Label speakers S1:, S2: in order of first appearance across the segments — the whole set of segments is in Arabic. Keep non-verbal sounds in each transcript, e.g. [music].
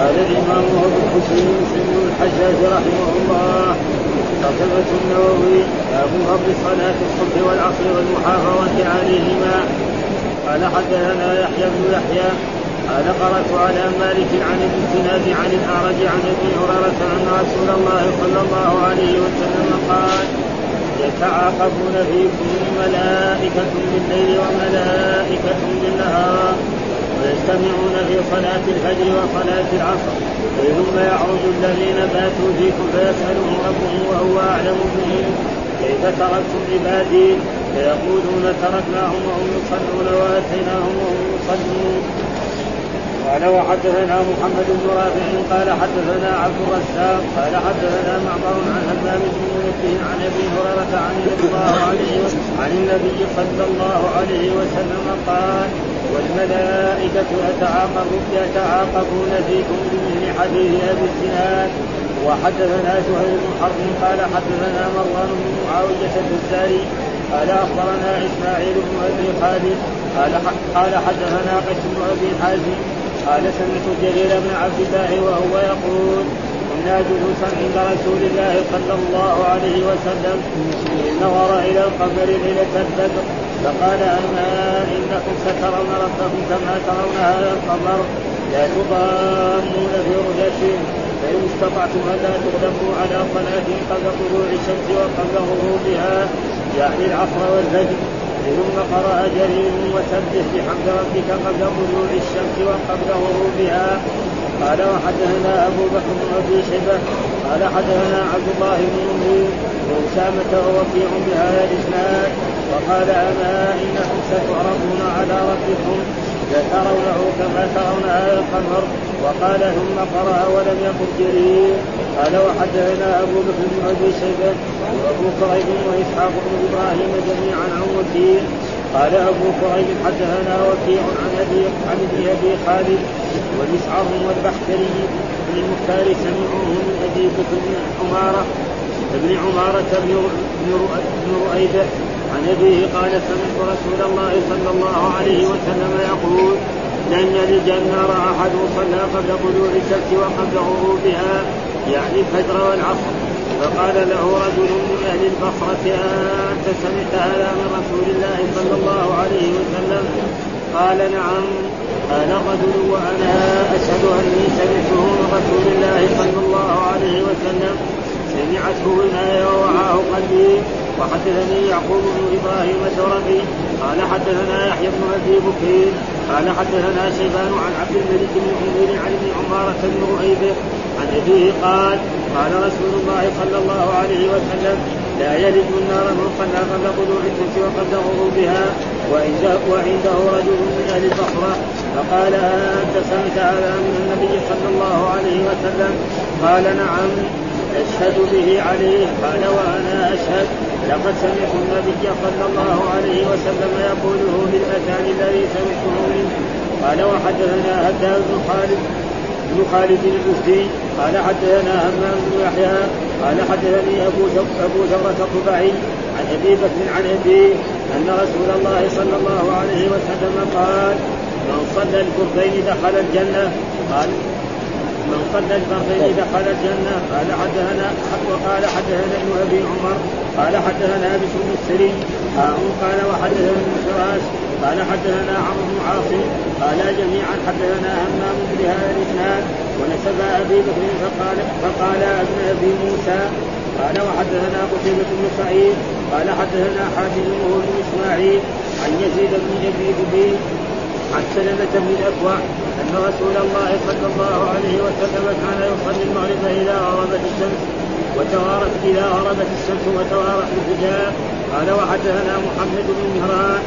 S1: قال الإمام أبو الحسين مسلم الحجاج رحمه الله كتبة النووي باب فضل صلاة الصبح والعصر والمحافظة عليهما. قال حدثنا يحيى بن يحيى قال قرأت على مالك عن ابن الزناد عن الأعرج عن ابن هريرة أن رسول الله صلى الله عليه وسلم قال يتعاقبون فيكم ملائكة بالليل وملائكة بالنهار ويجتمعون في صلاة الفجر وصلاة العصر ثم يعرج الذين باتوا فيكم فيسألهم ربهم وهو أعلم بهم. كيف تركتم عبادي؟ فيقولون تركناهم وهم يصلون وآتيناهم وهم يصلون. قال وحدثنا محمد بن رافع قال حدثنا عبد الرزاق قال حدثنا معمر عن همام بن منبه عن أبي هريرة عن النبي صلى الله عليه وسلم قال والملائكة يتعاقبون فيكم بمثل حديث أبي الزناد. وحدثنا زهير بن حرب قال حدثنا مروان بن معاوية الفزاري قال أخبرنا إسماعيل بن أبي خالد قال قال حدثنا قيس بن أبي حازم قال سمعت جرير بن عبد الله وهو يقول كنا جلوسا عند رسول الله صلى الله عليه وسلم نظر إلى القمر ليلة البدر. فقال أما انكم سترون ربكم كما ترون هذا القمر لا تضامون في رؤيته فإن استطعتم ألا تغلبوا على صلاه قبل طلوع الشمس وقبل غروبها. يعني العصر والفجر. ثم قرأ جرير وسبح بحمد ربك قبل طلوع الشمس وقبل غروبها. قال وحدثنا أبو بكر بن أبي شيبة قال حدثنا عبد الله بن منذر وأسامة ووكيع بهذا الإسناد وقال أما إنكم ستعرضون على ربكم لترونه كما ترون هذا القمر وقال ثم قرأ ولم يقل جرير. قال وحدثنا أبو بكر بن أبي شيبة وأبو كريب وإسحاق بن إبراهيم جميعا عن وكيل قال أبو كريب حدثنا وكيع عن أبي عن ابن أبي خالد ومسعر والبحتري بن المختار سمعوه من أبي بكر بن عمارة ابن عمارة بن رؤيدة عن أبيه قال سمعت رسول الله صلى الله عليه وسلم يقول لن يلج النار أحد صلى قبل طلوع الشمس وقبل غروبها يعني الفجر والعصر. فقال له رجل من أهل البصرة أنت سمعت هذا من رسول الله صلى الله عليه وسلم؟ قال نعم. قال الرجل وأنا أشهد أني سمعته من رسول الله صلى الله عليه وسلم. سمعته بما ووعاه قلبي وحدثني يعقوب بن إبراهيم الدرقي قال حدثنا يحيى بن أبي بكير. قال حدثنا شيبان عن عبد الملك بن عمير عن ابن عمارة بن رؤيبه ابيه قال قال رسول الله صلى الله عليه وسلم لا يلد النار من صلى قبل طلوع الشمس وقبل غروبها وعنده رجل من أهل البصره فقال أنت سمعت هذا من النبي صلى الله عليه وسلم؟ قال نعم أشهد به عليه. قال وأنا أشهد. لقد سمعت النبي صلى الله عليه وسلم يقوله بالاذان الذي سمعته منه. قال وحدثنا هداد بن خالد. بن خالد الجزدي قال حدثنا همام بن يحيى قال حدثني أبو أبو ثورة الطبعي عن أبي بكر عن أبي أن رسول الله صلى الله عليه وسلم قال من صلى الكفين دخل الجنه قال من صلى الفرضين دخل الجنة قال حدثنا وقال حدثنا ابن أبي عمر قال حدثنا بشر السري قال وحدثنا ابن قال حدثنا عمرو بن عاصم قال جميعا حدثنا همام بهذا الإسناد ونسب أبي بكر فقال فقال أبن أبي موسى قال وحدثنا قتيبة بن سعيد قال حدثنا حاتم بن إسماعيل عن يزيد بن يزيد عن سلمة بن الأكوع أن رسول الله صلى الله عليه وسلم كان يصلي المغرب إذا غربت الشمس وتوارت إذا غربت الشمس وتوارت الحجاب قال وحدثنا محمد بن مهران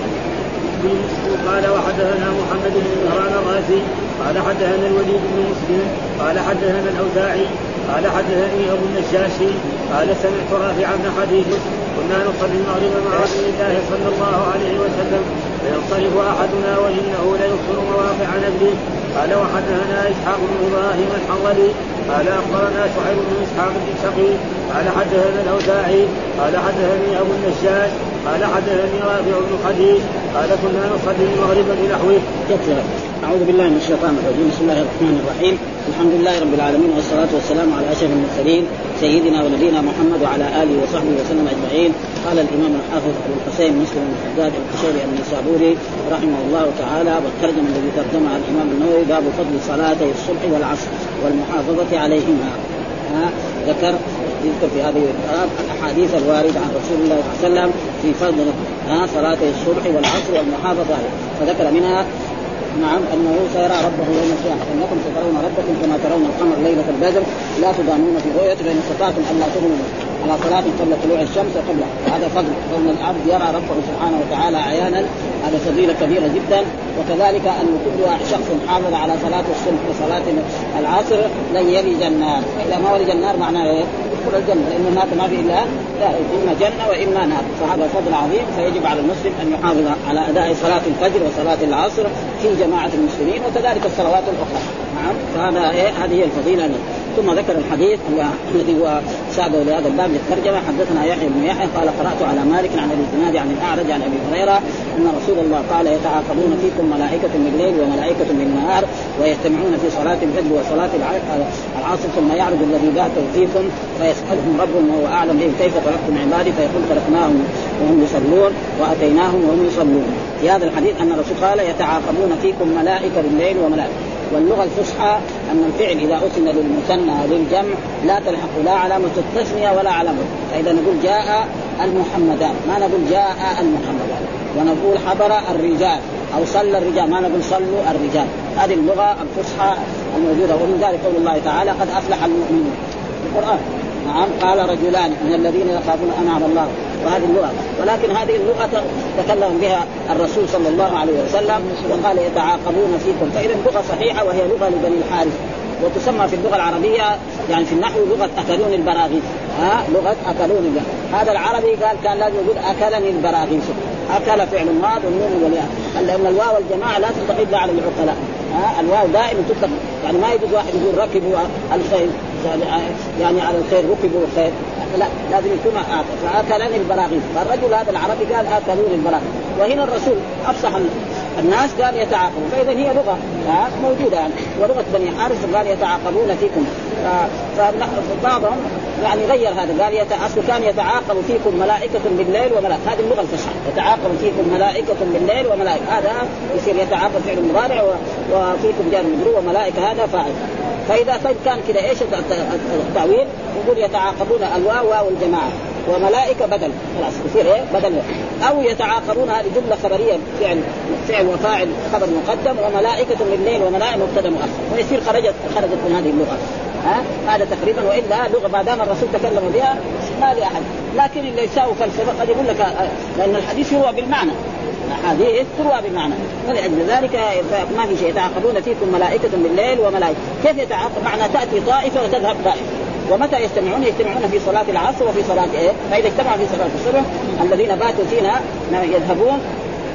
S1: مسلم قال وحدثنا محمد بن مهران الرازي قال حدثنا الوليد بن مسلم قال حدثنا الأوزاعي قال حدثني أبو النجاشي قال سمعت رافع بن حديث كنا نصلي المغرب مع رسول الله صلى الله عليه وسلم فينصرف أحدنا وإنه ليبصر مواقع نبله قال وحدثنا إسحاق بن إبراهيم الحنظلي قال أخبرنا شعيب بن إسحاق بن شقيق قال حدثنا الأوزاعي قال حدثني أبو النجاش قال حدثني رافع بن حديث قال كنا نصلي المغرب بنحوه.
S2: أعوذ بالله من الشيطان الرجيم. بسم الله الرحمن الرحيم. الحمد لله رب العالمين والصلاة والسلام على أشرف المرسلين سيدنا ونبينا محمد وعلى آله وصحبه وسلم أجمعين. قال الإمام الحافظ أبو الحسين مسلم بن الحجاج القشيري النسابوري رحمه الله تعالى والترجمة الذي ترجمها الإمام النووي باب فضل صلاتي الصبح والعصر والمحافظة عليهما. ذكر يذكر في هذه الباب الأحاديث الواردة عن رسول الله صلى الله عليه وسلم في فضل صلاتي الصبح والعصر والمحافظة عليه فذكر منها نعم أنه سيرى ربه يوم القيامة. انكم سترون ربكم كما ترون القمر ليلة البدر. لا تضامون في رؤيته فإن استطعتم أن لا تغنوا. على صلاة قبل طلوع الشمس وقبل هذا فضل. كون العبد يرى ربه سبحانه وتعالى عيانا هذا فضيلة كبيرة جدا. وكذلك أن كل شخص حافظ على صلاة الصبح وصلاة العصر لن يلج النار. إذا ما ولج النار معناه إيه؟ يدخل الجنة. لأن النار ما في إلا إما جنة وإما نار. فهذا فضل عظيم. فيجب على المسلم أن يحافظ على أداء صلاة الفجر وصلاة العصر في جماعة المسلمين وكذلك الصلوات الأخرى. نعم. فهذا إيه؟ هذه هي الفضيلة ثم ذكر الحديث الذي هو سابه لهذا الباب للترجمه حدثنا يحيى بن يحيى قال قرأت على مالك عن أبي الزناد عن الأعرج عن أبي هريرة أن رسول الله قال يتعاقبون فيكم ملائكة بالليل وملائكة بالنهار ويجتمعون في صلاة الفجر وصلاة العصر ثم يعرض الذي باتوا فيكم فيسألهم ربهم وهو أعلم بهم كيف تركتم عبادي؟ فيقول تركناهم وهم يصلون وأتيناهم وهم يصلون. في هذا الحديث أن الرسول قال يتعاقبون فيكم ملائكة بالليل وملائكة واللغة الفصحى أن الفعل إذا اسن للمثنى للجمع لا تلحق لا علامة التثنية ولا علامة فإذا نقول جاء المحمدان ما نقول جاء المحمدان ونقول حضر الرجال أو صلى الرجال ما نقول صلوا الرجال. هذه اللغة الفصحى الموجودة ومن ذلك قول الله تعالى قد أفلح المؤمنون. القرآن. نعم قال رجلان من الذين يخافون انعم الله وهذه اللغة. ولكن هذه اللغة تكلم بها الرسول صلى الله عليه وسلم وقال يتعاقبون فيكم. فإذا اللغة صحيحة وهي لغة لبني الحارث. وتسمى في اللغة العربية يعني في النحو لغة اكلون البراغيث. ها؟ لغة اكلون هذا العربي قال كان لازم يقول أكلني البراغيث. أكل فعل ماض والنون والياء. لأن الواو والجماعة لا تطلق الا على العقلاء. ها؟ الواو دائما تطلق يعني ما يجوز واحد يقول ركبوا الخيل. يعني على الخير ركبوا الخير لا لازم يكون آكل فاكلني البراغيث. فالرجل هذا العربي قال اكلوني البراغيث. وهنا الرسول أفصح الناس قال يتعاقبون. فإذا هي لغة موجودة يعني. ولغة بني حارث قال يتعاقبون فيكم. فبعضهم يعني غير هذا. قال أصل كان يتعاقب فيكم ملائكة بالليل وملائكة. هذه اللغة الفصحى. يتعاقب فيكم ملائكة بالليل وملائكة. هذا يصير يتعاقب فعل مضارع وفيكم جار مجرور وملائكة. هذا فاعل. فإذا طيب كان كذا إيش التأويل؟ يقول يتعاقبون الواو واو الجماعة وملائكة بدل. خلاص يصير إيه؟ بدل. أو يتعاقبون هذه جملة خبرية فعل فعل وفاعل خبر مقدم وملائكة الليل وملائكه مبتدأ مؤخر. ويصير خرجت خرجت من هذه اللغة. ها؟ هذا تقريبا وإلا لغة ما دام الرسول تكلم بها ما لاحد لكن اللي يساوي فلسفة قد يقول لك لأن الحديث يروى بالمعنى. احاديث تروى بالمعنى فلأجل ذلك ما في شيء يتعاقبون فيكم ملائكة بالليل وملائكة كيف يتعاقب معنى تأتي طائفة وتذهب طائفة ومتى يجتمعون؟ يجتمعون في صلاة العصر وفي صلاة إيه؟ فإذا اجتمعوا في صلاة الصبح الذين باتوا فينا يذهبون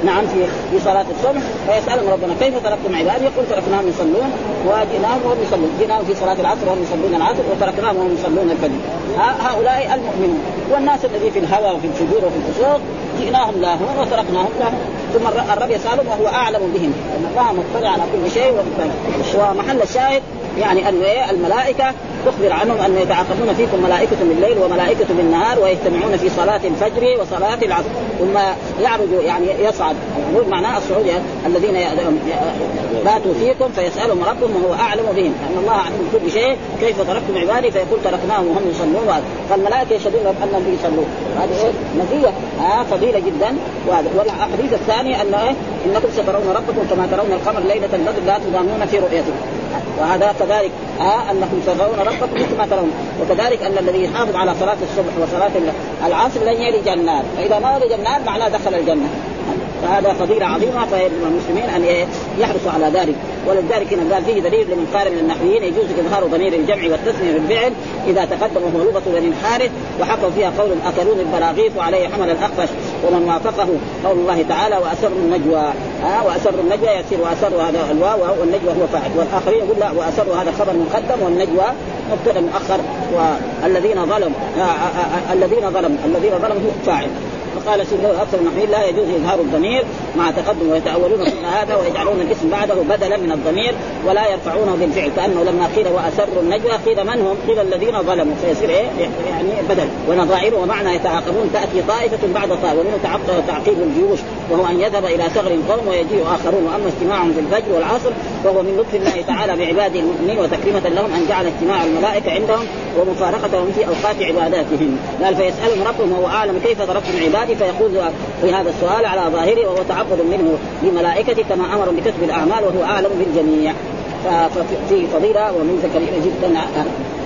S2: نعم في في صلاة الصبح فيسألهم ربنا كيف تركتم عبادي؟ يقول تركناهم يصلون وجئناهم وهم يصلون، جئناهم في صلاة العصر وهم يصلون العصر وتركناهم وهم يصلون الفجر. هؤلاء المؤمنون والناس الذين في الهوى وفي الفجور وفي الفسوق جئناهم لهم وتركناهم لهم ثم الرب يسألهم وهو أعلم بهم ان الله مطلع على كل شيء ومحل الشاهد يعني أن الملائكة تخبر عنهم أن يتعاقبون فيكم ملائكة بالليل وملائكة بالنهار ويجتمعون في صلاة الفجر وصلاة العصر. ثم يعرج يعني يصعد. معناه الصعود الذين باتوا فيكم فيسألهم ربهم وهو أعلم بهم. لأن الله علم كل شيء. كيف تركتم عبادي؟ فيقول تركناهم وهم يصلون. فالملائكة يشهدون انهم يصلون هذه مزيه آه فضيلة جدا. وهذا. والاحاديث الثانية ان إيه؟ إنكم سترون ربكم كما ترون القمر ليلة البدر لا تضامون في رؤيته وهذا كذلك آه أنكم ترون ربكم مثل ما ترون. وكذلك أن الذي يحافظ على صلاة الصبح وصلاة العصر لن يلج النار. فإذا ما ولج النار معناه دخل الجنة. فهذا فضيلة عظيمة فيجب المسلمين أن يحرصوا على ذلك. ولذلك هنا قال فيه دليل لمن قال من النحويين يجوز إظهار ضمير الجمع والتثنية بالفعل إذا تقدم وهو لغة بني الحارث وحكوا فيها قول أكلون البراغيث وعليه حمل الأخفش ومن وافقه قول الله تعالى وأسر النجوى. ها وأسر النجوى يصير وأسر هذا الواو والنجوى هو فاعل. والآخرين يقول لا وأسر هذا خبر مقدم والنجوى مبتدأ مؤخر. والذين ظلموا الذين ظلموا الذين ظلموا فاعل. فقال له أكثر النحويين لا يجوز إظهار الضمير مع تقدم ويتأولون كل هذا ويجعلون الاسم بعده بدلا من الضمير ولا يرفعونه بالفعل كأنه لما قيل واسروا النجوى قيل من هم؟ قيل الذين ظلموا فيصير إيه؟ يعني بدل ونظائر ومعنى يتعاقبون تأتي طائفة بعد طائفة ومنه تعقيب الجيوش وهو أن يذهب إلى ثغر قوم ويجيء آخرون وأما اجتماعهم في الفجر والعصر فهو من لطف الله تعالى بعباده المؤمنين وتكريمة لهم أن جعل اجتماع الملائكة عندهم ومفارقتهم في أوقات عباداتهم قال فيسألهم ربهم وهو أعلم كيف تركتم عبادي فيقول في هذا السؤال على ظاهره وهو تعبد منه لملائكته كما أمر بكتب الأعمال وهو أعلم بالجميع. ففي فضيلة ومن ذكر جدا.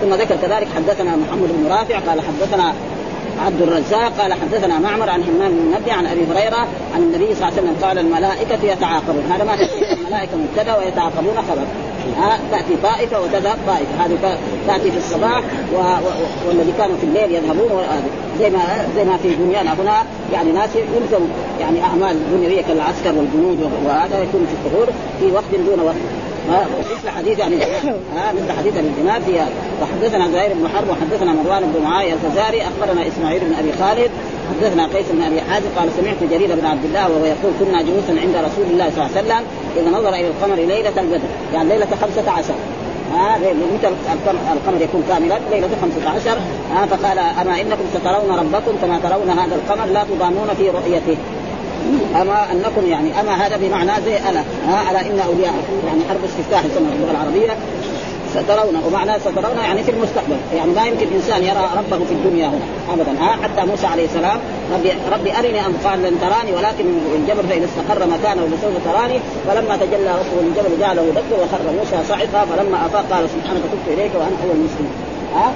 S2: ثم ذكر كذلك حدثنا محمد بن رافع قال حدثنا عبد الرزاق قال حدثنا معمر عن همام بن منبه عن أبي هريرة عن النبي صلى الله عليه وسلم قال الملائكة يتعاقبون. هذا ما الملائكة مبتدأ ويتعاقبون خبر. ها تأتي طائفة وتذهب طائفة. هذه تأتي في الصباح و... و... والذي كانوا في الليل يذهبون زي ما زي ما في دنيانا هنا يعني ناس يلزم يعني أعمال دنيويه كالعسكر والجنود وهذا يكون في الظهور في وقت دون وقت. مثل حديث عن [laughs] ها مثل حديث عن الجمال في وحدثنا زهير بن حرب وحدثنا مروان بن معاوية الفزاري أخبرنا إسماعيل بن أبي خالد حدثنا قيس بن أبي حازم قال سمعت جرير بن عبد الله وهو يقول كنا جلوسا عند رسول الله صلى الله عليه وسلم إذا نظر إلى القمر ليلة البدر يعني ليلة خمسة عشر. ها متى القمر يكون كاملا؟ ليلة خمسة عشر. ها فقال أما إنكم سترون ربكم كما ترون هذا القمر لا تضامون في رؤيته. أما أنكم يعني أما هذا بمعنى زي أنا. ها على إن أولياء يعني حرب استفتاح يسمى اللغة العربية سترون ومعنى سترون يعني في المستقبل. يعني ما يمكن إنسان يرى ربه في الدنيا هنا ابدا. ها حتى موسى عليه السلام ربي, ربي أرني أم قال لن تراني ولكن الجبل فإذا استقر مكانه لسوف تراني. فلما تجلى ربه للجبل جعله دكا وخر موسى صعقا فلما أفاق قال سبحانك تبت إليك وأنا أول المسلمين. ها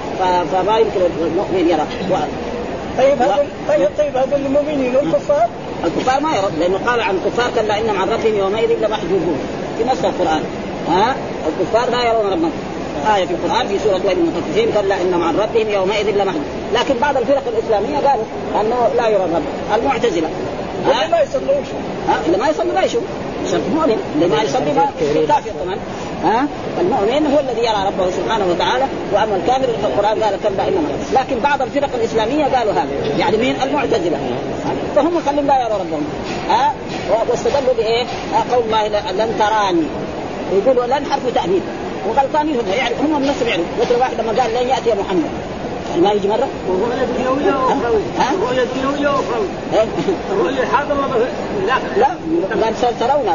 S2: فما يمكن المؤمن يرى.
S3: طيب هذا طيب طيب هذا المؤمنين والكفار.
S2: الكفار ما يرد لأنه قال عن الكفار كلا إنهم عن ربهم يومئذ لمحجوبون. في نص القرآن. ها؟ الكفار لا يرون ربهم. آية في القرآن في سورة ويل المطففين كلا إنهم عن ربهم يومئذ لمحجوبون. لكن بعض الفرق الإسلامية قالوا أنه لا يرى الرب المعتزلة.
S3: اللي ما يصلون
S2: ها؟ اللي ما يصلي ما يشوف مؤمن ما يصلي ما كافر ها؟ المؤمن هو الذي يرى ربه سبحانه وتعالى وأما الكافر القرآن قال كلا انما لكن بعض الفرق الإسلامية قالوا هذا يعني مين المعتزلة. فهم خلهم لا يروا ربهم. ها؟ واستدلوا بإيه؟ قول الله لن تراني. يقولوا لن حرف تأبيد وغلطانين هم يعني هم الناس يعرفوا مثل واحد لما قال لن يأتي محمد. ما يجي
S1: مرة؟ [laughs] لا.
S2: لا قال سترون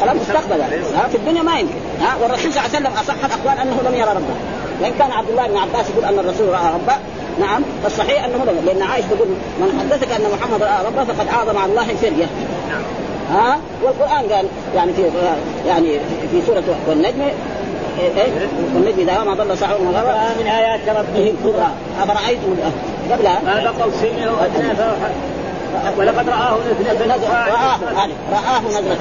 S2: خلاص مستقبلا ها في الدنيا ما يمكن. ها والرسول صلى الله عليه وسلم أصح الأقوال أنه لم يرى ربه. وإن كان عبد الله بن عباس يقول أن الرسول رأى ربه نعم فالصحيح أنه لم لأن عائشة تقول من حدثك أن محمد رأى ربه فقد اعظم على الله فريه نعم. ها والقرآن قال يعني في يعني في سورة والنجم إيه والنجم إذا ما ضل صاحبه
S1: وغوى من آيات ربه الكبرى
S2: أفرأيتم قبلها.
S1: ما بقوا سنه ولقد رآه نزلة
S2: رآه رآه نزلة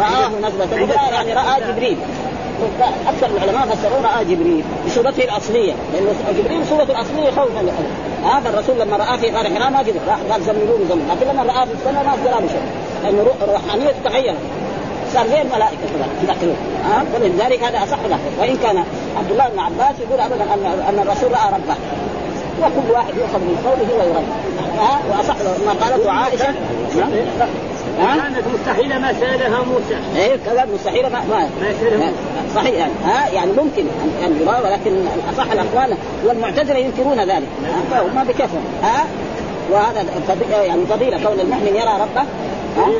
S2: رآه نزلة يعني رأى جبريل. أكثر العلماء فسروا راى جبريل بصورته الأصلية. لأنه جبريل صورته الأصلية خوفا هذا الرسول لما رآه في غار حراء ما قدر راح قال زملوني زمل لكن لما رآه في السماء ما قدر له شيء. لأنه روحانية تغيرت صار زي الملائكه كذا ها؟ ولذلك هذا أصح له. وإن كان عبد الله بن عباس يقول أبدا ان أن الرسول رأى ربه. وكل واحد يؤخذ من قوله ويرد. ها؟ وأصح ما قالته عائشة.
S1: كانت مستحيلة ما سألها موسى.
S2: إيه كذا مستحيلة ما ما, ما صحيح. يعني ها؟ يعني ممكن ان يرى ولكن أصح الأقوال والمعتزله ينكرون ذلك. ما بكفر. ها؟ وهذا يعني فضيلة كون المؤمن يرى ربه.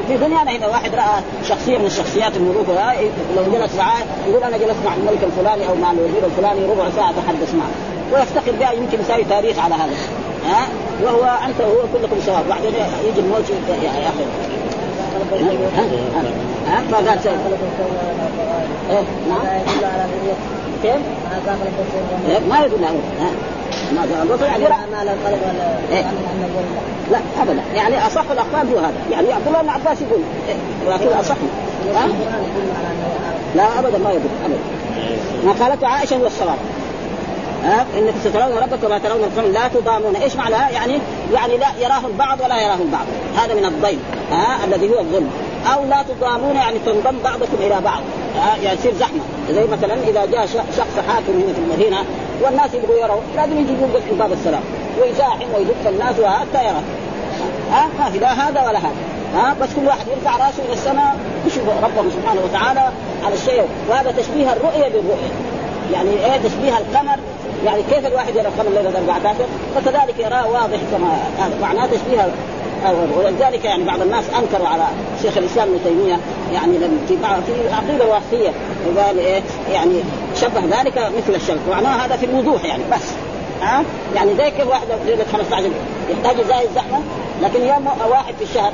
S2: في دنيانا إذا واحد رأى شخصية من الشخصيات الملوك لو جلس معاه يقول أنا جلست مع الملك الفلاني أو مع الوزير الفلاني ربع ساعة اتحدث معه. ويفتخر بها يمكن يساوي تاريخ على هذا. ها؟ وهو أنت وهو كلكم سواء بعدين يجي الموت يا أخي. ها؟ ما قال شيء. إيه نعم. كيف؟ ما يدل على ما الرسل يعني إيه؟ لا ابدا. يعني أصح الاقوال هو هذا. يعني عبد الله بن عباس يقول إيه؟ لكن أصح. لا ابدا ما يدل ابدا. ما قالته عائشة هو الصواب. ها؟ إنك سترون ربك وما ترون القوم. لا تضامون. إيش معناها؟ يعني يعني لا يراه البعض ولا يراه البعض هذا من الضيم ها؟ الذي هو الظلم. أو لا تضامون يعني تنضم بعضكم إلى بعض. يعني يصير زحمة. زي مثلا إذا جاء شخص حاكم هنا في المدينة والناس يبغوا يروا. لازم يجي يوقف في باب السلام. ويزاحم ويدق الناس حتى يرى ها؟ ما في لا هذا ولا هذا. ها؟ بس كل واحد يرفع راسه إلى السماء يشوف ربه سبحانه وتعالى على الشيء. وهذا تشبيه الرؤية بالرؤية. يعني إيه تشبيه القمر؟ يعني كيف الواحد يرى القمر ليلة 14 فكذلك يراه واضح كما هذا معناه تشبيه ولذلك يعني بعض الناس أنكروا على شيخ الإسلام ابن تيمية يعني في بعض في العقيده الوصفيه وقال إيه يعني شبه ذلك مثل الشمس معناه هذا في الوضوح يعني بس. ها؟ يعني زي كيف واحد ليله 15 يحتاج زي الزحمه لكن يوم واحد في الشهر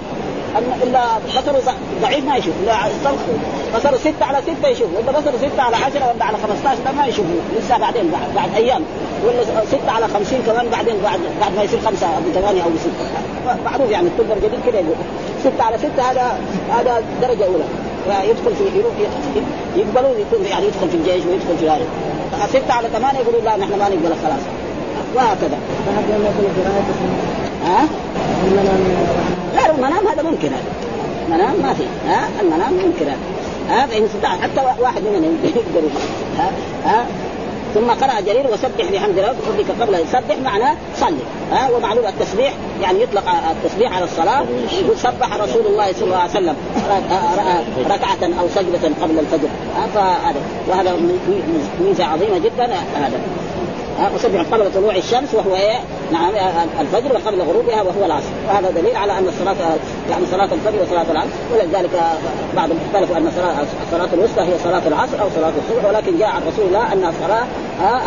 S2: إلا بصره ضعيف ما يشوف الا بصره ستة على ستة يشوف ولا بصره ستة على 10 ولا على 15 ده ما يشوف لسه بعدين بعد, بعد أيام. ولا ستة على 50 كمان بعدين بعد بعد ما يصير خمسة أو ثمانية أو ستة. معروف يعني الطب الجديد كده يقول ستة على ستة هذا هذا درجة أولى. يدخل في يروح يقبلوا يكون يعني يدخل في الجيش ويدخل في هذا. ستة على ثمانية يقولوا لا نحن ما نقبل خلاص. وهكذا. ها؟ لا المنام هذا ممكن هذا. منام ما في. ها؟ المنام ممكن هذا. ها فإن استطاع حتى واحد مننا [laughs] يقدر ها؟ ها؟ ثم قرأ جرير وسبح بحمد ربك قبل يسبح معناه صلي. ها؟ ومعلوم التسبيح يعني يطلق التسبيح على الصلاة يقول سبح رسول الله صلى الله عليه وسلم. ركعة أو سجدة قبل الفجر. فهذا وهذا ميزة عظيمة جدا هذا. وسبح قبل طلوع الشمس وهو إيه؟ نعم الفجر وقبل غروبها وهو العصر. وهذا دليل على أن الصلاه يعني صلاة الفجر وصلاة العصر. ولذلك بعضهم اختلفوا أن الصلاه الوسطى هي صلاة العصر أو صلاة الصبح ولكن جاء عن رسول الله انها صلاة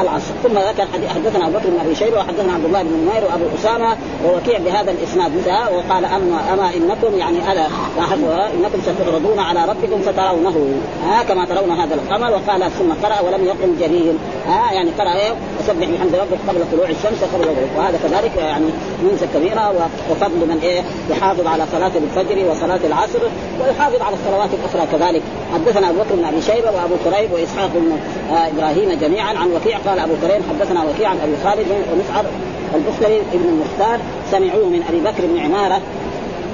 S2: العصر. ثم ذكر حدثنا أبو بكر بن أبي شيبة وحدثنا عبد الله بن نمير وأبو أسامة ووكيع بهذا الإسناد. وقال اما أما إنكم يعني الا إنكم ستعرضون على ربكم فترونه. ها كما ترون هذا القمر. وقال ثم قرأ ولم يقم جرير. ها يعني قرا إيه وسبح بحمد ربك قبل طلوع الشمس وقبل الغروب. وهذا كذلك يعني ميزه كبيرة وفضل من إيه يحافظ على صلاة الفجر وصلاة العصر ويحافظ على الصلوات الأخرى كذلك. حدثنا أبو بكر بن أبي شيبة وأبو كريب وإسحاق بن آه، إبراهيم جميعا عن وكيع قال أبو كريم حدثنا وكيع عن أبي خالد ومسعر البخاري ابن المختار سمعوه من أبي بكر بن عمارة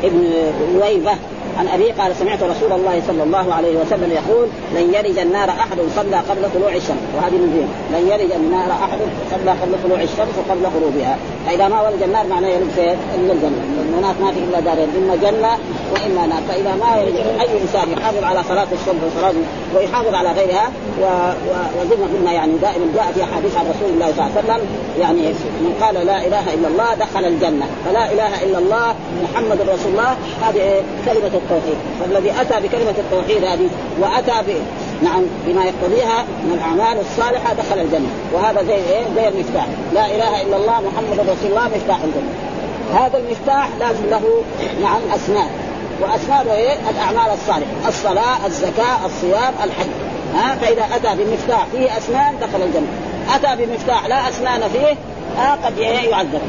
S2: ابن رويبه عن ابي قال سمعت رسول الله صلى الله عليه وسلم يقول لن يلج النار أحد صلى قبل طلوع الشمس. وهذه من لن يلج النار أحد صلى قبل طلوع الشمس وقبل غروبها. فإذا ما ولج النار معناه يلج؟ إلا الجنة. هناك ما في إلا دارين إما جنة وإما نار. فإذا ما يلج أي إنسان يحافظ على صلاة الصبح وصلاه ويحافظ على غيرها وزي ما قلنا يعني دائما جاء في أحاديث عن رسول الله صلى الله عليه وسلم يعني من قال لا إله إلا الله دخل الجنة. فلا إله إلا الله محمد رسول الله. هذه كلمة التوحيد. فالذي أتى بكلمة التوحيد هذه وأتى ب نعم بما يقتضيها من الأعمال الصالحة دخل الجنة. وهذا زي إيه؟ زي المفتاح. لا إله إلا الله محمد رسول الله مفتاح الجنة. هذا المفتاح لازم له نعم أسنان. واسناد إيه؟ الأعمال الصالحة. الصلاة الزكاة الصيام الحج. ها؟ فإذا أتى بمفتاح فيه أسنان دخل الجنة. أتى بمفتاح لا أسنان فيه آه قد يعذب.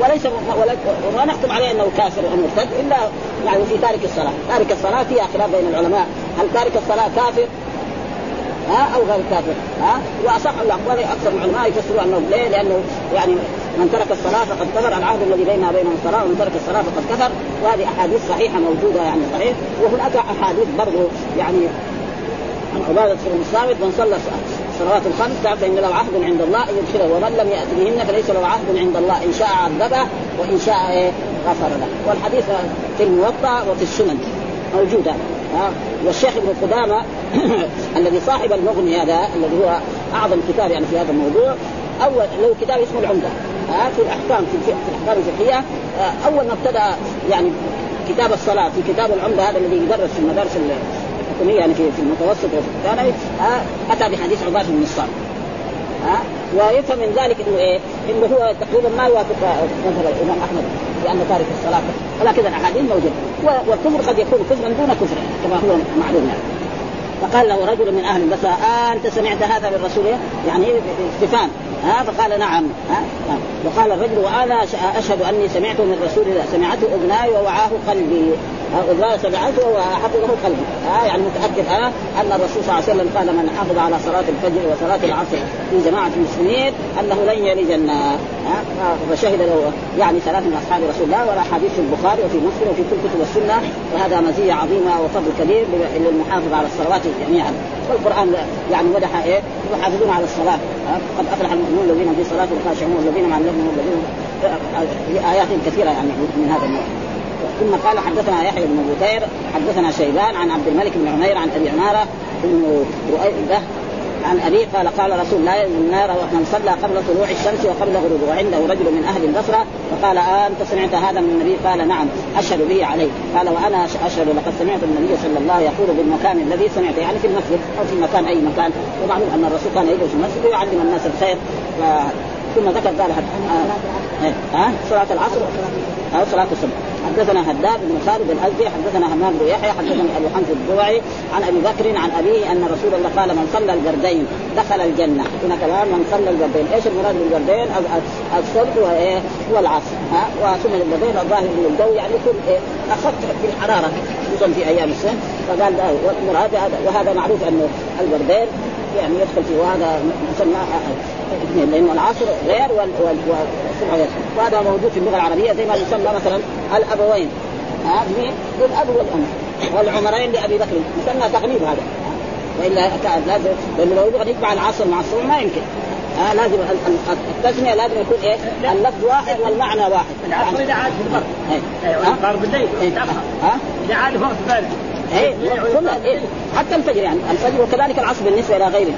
S2: وليس ولا نحكم عليه أنه كافر أو مرتد إلا يعني في تارك الصلاة، تارك الصلاة فيها خلاف بين العلماء، هل تارك الصلاة كافر؟ ها؟ أو غير كافر؟ ها؟ وأصح الاقوال أكثر العلماء يفسروا أنه ليه؟ لأنه يعني من ترك الصلاة فقد كفر. العهد الذي بيننا وبينهم الصلاه ومن ترك الصلاة فقد كفر. وهذه أحاديث صحيحة موجودة يعني صحيح. وهناك أحاديث برضه يعني عن عبادة بن الصامت من صلى الصلوات الخمس تعرف ان له عهد عند الله ان يدخله ومن لم يأت بهن فليس له عهد عند الله إن شاء عذبه وإن شاء إيه غفر له. والحديث في الموطأ وفي السنن موجود هذا والشيخ ابن قدامة [coughs] الذي صاحب المغني هذا الذي هو أعظم كتاب يعني في هذا الموضوع أول له كتاب اسمه العمدة. في الأحكام في, الأحكام الفقهية آه، أول ما ابتدأ يعني كتاب الصلاة في كتاب العمدة هذا الذي يدرس في المدارس الحكومية يعني في في المتوسط وفي الثانوي أتى بحديث عباده بن الصامت ها ويفهم من ذلك إنه إيه؟ إنه هو تقريبا ما يوافق مذهب الإمام أحمد لأنه تارك الصلاة. ولكن الأحاديث موجودة. والكفر قد يكون كفرا دون كفر كما هو معلوم يعني. فقال له رجل من أهل البصره آه أنت سمعت هذا من رسول يعني استفهام ها فقال نعم. ها وقال الرجل وأنا أشهد أني سمعته من رسول الله. سمعته اذناي ووعاه قلبي. اذناي سمعته وحفظه قلبي ها يعني متأكد ها أن الرسول صلى الله عليه وسلم قال من حافظ على صلاة الفجر وصلاة العصر في جماعة المسلمين أنه لن يلج النار. فشهد له يعني ثلاث من أصحاب رسول الله ولا حديث في البخاري وفي مسلم وفي كل كتب السنة وهذا مزية عظيمة وفضل كبير للمحافظه على الصلوات جميعا. والقرآن يعني مدح إيه؟ يحافظون على الصلاة. قد أفلح المؤمنون الذين في صلاتهم خاشعون والذين مع الذين الذين آيات كثيرة يعني من هذا النوع. ثم قال حدثنا يحيى بن بكير حدثنا شيبان عن عبد الملك بن عمير عن أبي عمارة بن رؤيبة عن أبي قال قال رسول الله النار من صلى قبل طلوع الشمس وقبل غروبه وعنده رجل من أهل البصرة فقال آه أنت سمعت هذا من النبي؟ قال نعم أشهد به عليه قال وأنا أشهد لقد سمعت النبي صلى الله يقول بالمكان الذي سمعت يعني في المسجد أو في مكان أي مكان. ومعلوم أن الرسول كان يجلس في المسجد ويعلم الناس الخير. ف... ثم ذكر قال ها آه صلاة العصر أو صلاة الصبح. حدثنا هداب بن خالد الأزدي حدثنا همام بن يحيى حدثني أبو حمزة الضبعي عن أبي بكر عن أبيه أن رسول الله قال من صلى البردين دخل الجنة. هنا كمان من صلى البردين. إيش المراد بالبردين؟ الصبح وايه والعصر. ها؟ وثم البردين الظاهر من الجو يعني يكون إيه؟ أخف في الحرارة خصوصا في أيام السنة فقال وهذا معروف أنه البردين يعني يدخل فيه وهذا مسمى اثنين لأنه العصر غير والصبح غير وهذا موجود في اللغة العربية زي ما يسمى مثلا الأبوين. ها الاب والأم. والعمرين لأبي بكر. يسمى تغليب هذا. وإلا لازم لأنه لو يبغى يجمع العصر مع الصبح ما يمكن. آه لازم التسمية لازم يكون إيه؟ اللفظ واحد والمعنى واحد.
S1: العصر إذا عاد في البر. أيوه صار بالليل ها؟ إذا عاد في وقت ثاني.
S2: إيه إيه؟ حتى الفجر يعني الفجر وكذلك العصر بالنسبة إلى غيره.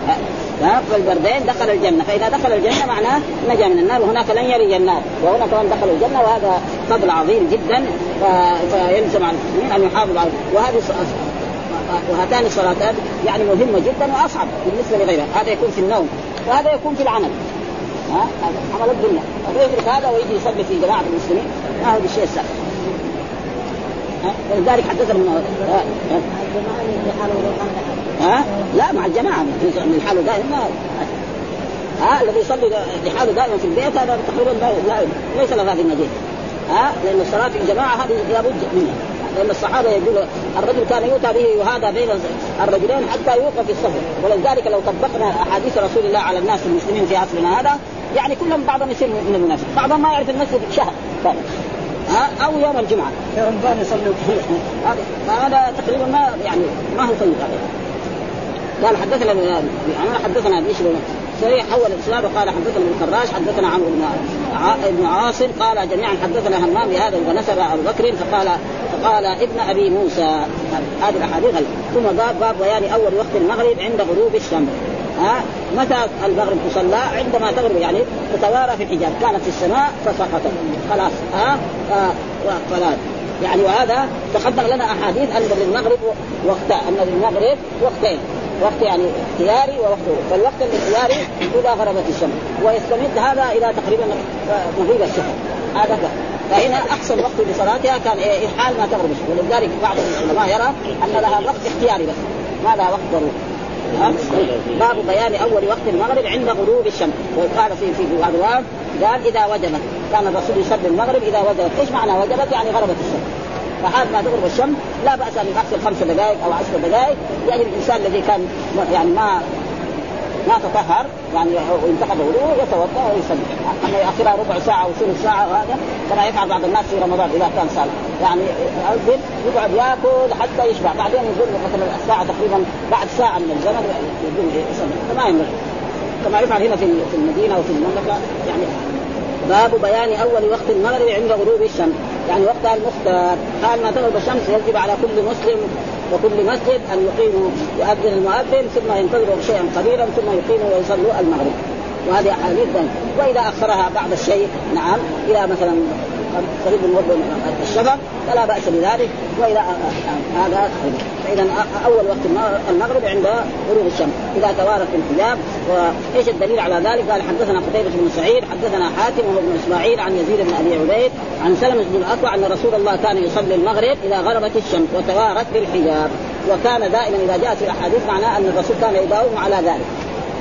S2: فالبردين دخل الجنة. فإذا دخل الجنة معناه نجا من النار وهناك لن يري النار. وهنا كمان دخل الجنة وهذا فضل عظيم جدا فيلزم على المسلمين أن يحافظوا على وهذه وهاتان الصلاتان يعني مهمة جدا وأصعب بالنسبة لغيرها. هذا يكون في النوم وهذا يكون في العمل. ها عمل الدنيا. فيدرك هذا ويجي يصلي في جماعة المسلمين. ما هو بالشيء السهل ولذلك حدثنا من ها لا مع الجماعة. من حاله دائما ما ها الذي يصلي لحاله دائما في البيت هذا تقريبا لا ليس له هذه النجية ها لأن الصلاة في الجماعة هذه لابد منها. لأن الصحابة يقول الرجل كان يؤتى به وهذا بين الرجلين حتى يوقف في الصف. ولذلك لو طبقنا أحاديث رسول الله على الناس المسلمين في عصرنا هذا يعني كلهم بعضهم يصير من المنافق بعضهم ما يعرف المسجد شهر. ها؟ أو يوم الجمعة.
S3: في رمضان يصلوا
S2: هذا تقريبا ما يعني ما هو طيب هذا. قال حدثنا انا حدثنا بشر صريح حول الاسناد وقال حدثنا ابن الخراش حدثنا عمرو بن ابن عاصم قال جميعا حدثنا همام بهذا ونسب أبو بكر فقال فقال ابن أبي موسى. هذه الأحاديث ثم باب باب بيان أول وقت المغرب عند غروب الشمس. ها؟ متى المغرب تصلى؟ عندما تغرب يعني تتوارى في الحجاب كانت في السماء فسقطت. خلاص ها؟ فلا يعني وهذا تقدم لنا أحاديث أن للمغرب وقت أن للمغرب وقتين. وقت يعني اختياري ووقت. فالوقت الاختياري إذا غربت الشمس. ويستمد هذا إلى تقريبا مغيب الشهر. هذا فهنا احسن وقت لصلاتها كان إيه؟ حال ما تغرب ولذلك بعض العلماء يرى أن لها وقت اختياري بس. ما لها وقت ضروري. باب بيان أول وقت المغرب عند غروب الشمس. وقال في في بعض قال إذا وجبت. كان الرسول يصلي المغرب إذا وجبت. إيش معنى وجبت؟ يعني غربت الشمس. فحال ما تغرب الشمس. لا بأس أن يغسل خمس دقائق أو عشر دقائق. يعني الإنسان الذي كان يعني ما ما تطهر يعني وانتقد وضوء يتوضا ويصلي أما ياخرها ربع ساعة أو ثلث ساعة وهذا كما يفعل بعض الناس في رمضان إذا كان صالح يعني يقعد يأكل حتى يشبع. بعدين يقول مثلا الساعة تقريبا بعد ساعة من الزمن يقول يصلي فما ينبغي. كما يفعل هنا في المدينة وفي المملكة يعني باب بيان أول وقت المغرب عند غروب الشمس. يعني وقتها المختار قال ما تغرب الشمس يجب على كل مسلم وكل مسجد أن يقيموا يؤذن المؤذن ثم ينتظروا شيئا قليلا ثم يقيموا ويصلوا المغرب. وهذه أحاديث. وإذا أخرها بعض الشيء نعم إلى مثلا من الشفق فلا بأس بذلك واذا هذا فإذا أول وقت المغرب عند غروب الشمس. إذا توارت الحجاب وإيش الدليل على ذلك؟ قال حدثنا قتيبة بن سعيد حدثنا حاتم وابن إسماعيل عن يزيد بن أبي عبيد عن سلمة بن الأكوع أن رسول الله كان يصلي المغرب إذا غربت الشمس وتوارت بالحجاب. وكان دائما إذا جاءت الأحاديث معناه أن الرسول كان يداوم على ذلك.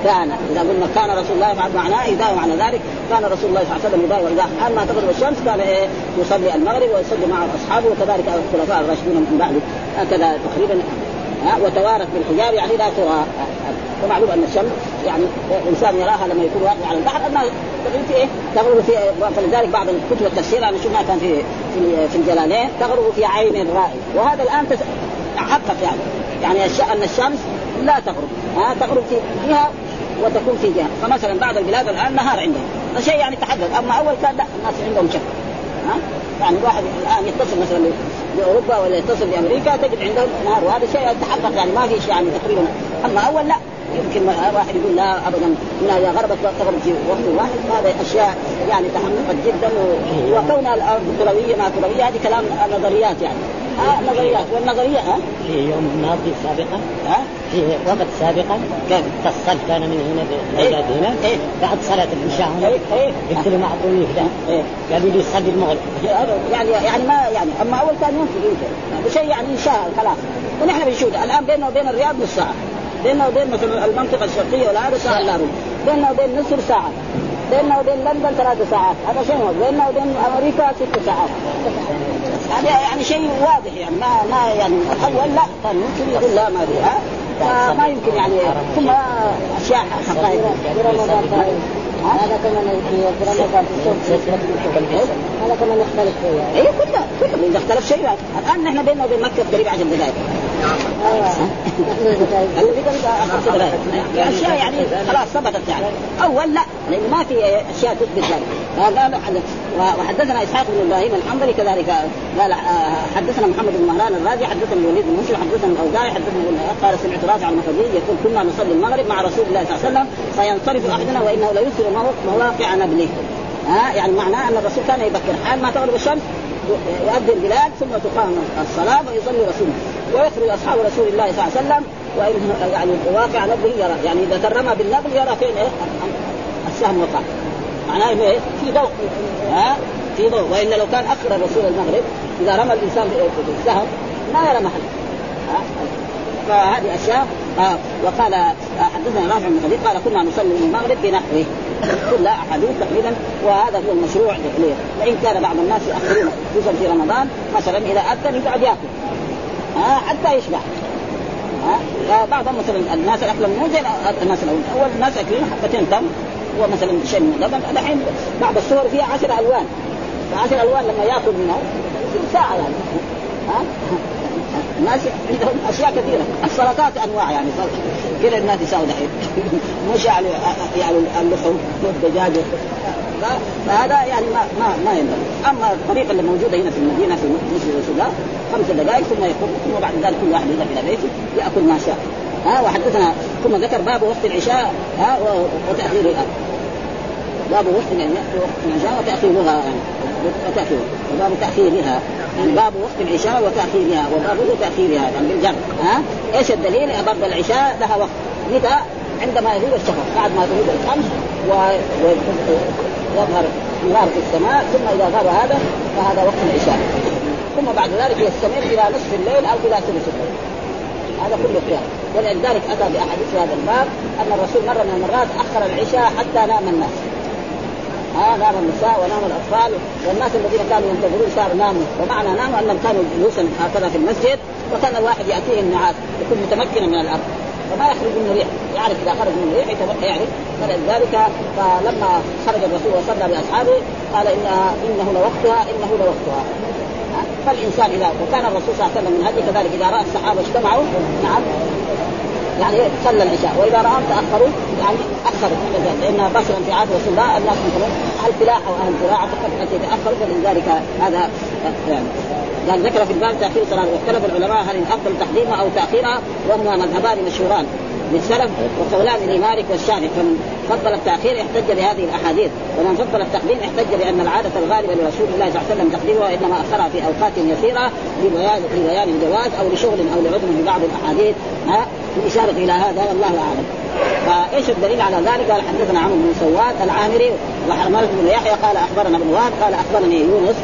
S2: كان إذا قلنا كان رسول الله يفعل معناه يداوم على ذلك كان رسول الله صلى الله عليه وسلم يداوم اذا حال ما تغرب الشمس كان إيه؟ يصلي المغرب ويصلي مع أصحابه وكذلك الخلفاء الراشدين من بعده. هكذا تقريبا. ها وتوارت بالحجاب يعني لا ترى. ومعلوم أن الشمس يعني الإنسان يراها لما يكون واقع على البحر انها تغرب في إيه؟ تغرب في فلذلك بعض كتب التفسير أنا شفناها كان في في, في الجلالين تغرب في عين الرائي وهذا الآن تحقق يعني. يعني أن الشمس لا تغرب ها تغرب في جهه وتكون في جهه فمثلا بعض البلاد الآن نهار عندهم. شيء يعني تحدد أما أول كان لا الناس عندهم شك. ها؟ يعني واحد الآن يتصل مثلا بأوروبا ولا يتصل بأمريكا تجد عندهم نهار. وهذا شيء يتحقق يعني ما في شيء يعني تقريبا. أما أول لا. يمكن واحد يقول لا ابدا من اذا غربت تغرب في وقت واحد. هذا أشياء يعني تحققت جدا و... وكون الأرض كروية ما كروية هذه كلام نظريات يعني. ها نظريات. والنظرية ها؟
S4: في يوم ماضي سابقا.
S2: ها؟
S4: في وقت سابقا.
S2: كيف؟
S4: اتصل كان من هنا
S2: إيه؟
S4: بلاد هنا.
S2: إيه؟
S4: بعد صلاة العشاء هنا.
S2: إيه. إيه.
S4: قلت له كذا
S2: إيه؟
S4: قالوا لي صلي المغرب.
S2: يعني يعني ما يعني أما أول كان يمكن يمكن. شيء يعني إنشاء خلاص ونحن بنشوف الآن بيننا وبين الرياض نص ساعة. بيننا وبين مثلا المنطقة الشرقية ولا هذا ساعة إلا ربع. بيننا وبين مصر ساعة. بيننا وبين لندن ثلاث ساعات. هذا شيء. بيننا وبين أمريكا ست ساعات. هذا يعني شيء واضح يعني. ما ما يعني أول لا. كان ممكن يقول لا ما ها؟ فما يمكن يعني. ثم أشياء حقائق.
S4: هذا كمان في رمضان في هذا كمان يختلف فيه
S2: اي كله كله إذا اختلف شيء الآن نحن بيننا وبين مكة قريب 10 دقائق. أشياء يعني خلاص ثبتت يعني. أول لا لأنه ما في أشياء تثبت ذلك قال وحدثنا إسحاق بن إبراهيم الحنظلي كذلك. قال حدثنا محمد بن مهران الرازي حدثنا الوليد بن مسلم حدثنا الأوزاعي حدثنا قال سمعت رافع المخزي يقول كنا نصلي المغرب مع رسول الله صلى الله عليه وسلم فينصرف أحدنا وإنه ليسر مواقع نبله. ها يعني معناه أن الرسول كان يبكر. حال ما تغرب الشمس يؤذن بلال ثم تقام الصلاة ويصلي رسوله ويخرج أصحاب رسول الله صلى الله عليه وسلم وان يعني واقع نبله يرى يعني إذا ترمى بالنبل يرى فين؟ إيه؟ السهم وقع. معناه إيه؟ في ضوء. ها؟ في ضوء. وإلا لو كان أخر الرسول المغرب إذا رمى الإنسان بالسهم ما يرى محل. فهذه أشياء آه وقال آه حدثنا رافع بن خديج قال كنا نصلي المغرب بنحوه. كلها احاديث تقريبا وهذا هو المشروع ليه وإن كان بعض الناس ياخرون خصوصا في رمضان مثلا إذا أذن يقعد يأكل. ها حتى يشبع. ها بعضهم مثلا الناس الأكل مو زي الناس الأول أول الناس اكلين حبتين تم ومثلا شيء من اللبن الحين بعض الصور فيها عشر ألوان. فعشر ألوان لما يأكل منه ساعة يعني. ها الناس عندهم أشياء كثيرة. السلطات أنواع يعني. كذا الناس يساووا دحين. مش يعني يعني اللحوم والدجاج فهذا يعني ما ما ما ينبغي أما الطريقة اللي موجودة هنا في المدينة في مسجد السوداء خمس دقائق ثم يقوم ثم بعد ذلك كل واحد يذهب إلى بيته يأكل ما شاء. ها وحدثنا ثم ذكر باب وقت العشاء ها وتاخيرها باب وقت يعني وقت العشاء وتأخيرها يعني. وتاخير وباب تأخيرها. يعني باب وقت العشاء وتأخيرها. وباب تأخيرها. يعني بالجر ها؟ إيش الدليل؟ برضه العشاء لها وقت. متى؟ عندما يغيب الشفق. بعد ما تغيب الشمس ويظهر نار في السماء ثم إذا غاب هذا فهذا وقت العشاء. ثم بعد ذلك يستمر إلى نصف الليل أو إلى ثلث الليل. هذا كله خيار ولذلك أتى بأحاديث هذا الباب أن الرسول مرة من المرات أخر العشاء حتى نام الناس. ها نام النساء ونام الأطفال والناس الذين كانوا ينتظرون صاروا ناموا. ومعنى ناموا أنهم كانوا جلوسا هكذا في المسجد وكان الواحد ياتيه النعاس يكون متمكنا من الأرض. فما يخرج منه ريح. يعرف إذا خرج منه ريح يعرف فلذلك فلما خرج الرسول وصلى بأصحابه قال انها إنه لوقتها إنه لوقتها. فالإنسان إذا وكان الرسول صلى الله عليه وسلم من هدي كذلك إذا رأى الصحابة اجتمعوا نعم. يعني صلى العشاء وإذا رآهم تأخروا يعني أخروا. لأن بشرا في عهد رسول الله الناس مثلا أهل فلاحه واهل زراعه فقد يتاخروا فلذلك هذا يعني. قال ذكر في الباب تأخير صلاة. واختلف العلماء هل الأفضل تقديمها أو تأخيرها وهما مذهبان مشهوران. للسلف وقولان لمالك والشافعي فمن فضل التأخير احتج بهذه الأحاديث ومن فضل التقديم احتج بأن العادة الغالبة لرسول الله صلى الله عليه وسلم تقديمها إنما أخرها في أوقات يسيرة لبيان الجواز أو لشغل أو لعذر في بعض الأحاديث. ها؟ الاشاره إلى هذا والله أعلم. فإيش الدليل على ذلك؟ قال حدثنا عمرو بن سواد العامري وحرملة بن يحيى قال أخبرنا ابن وهب قال أخبرني يونس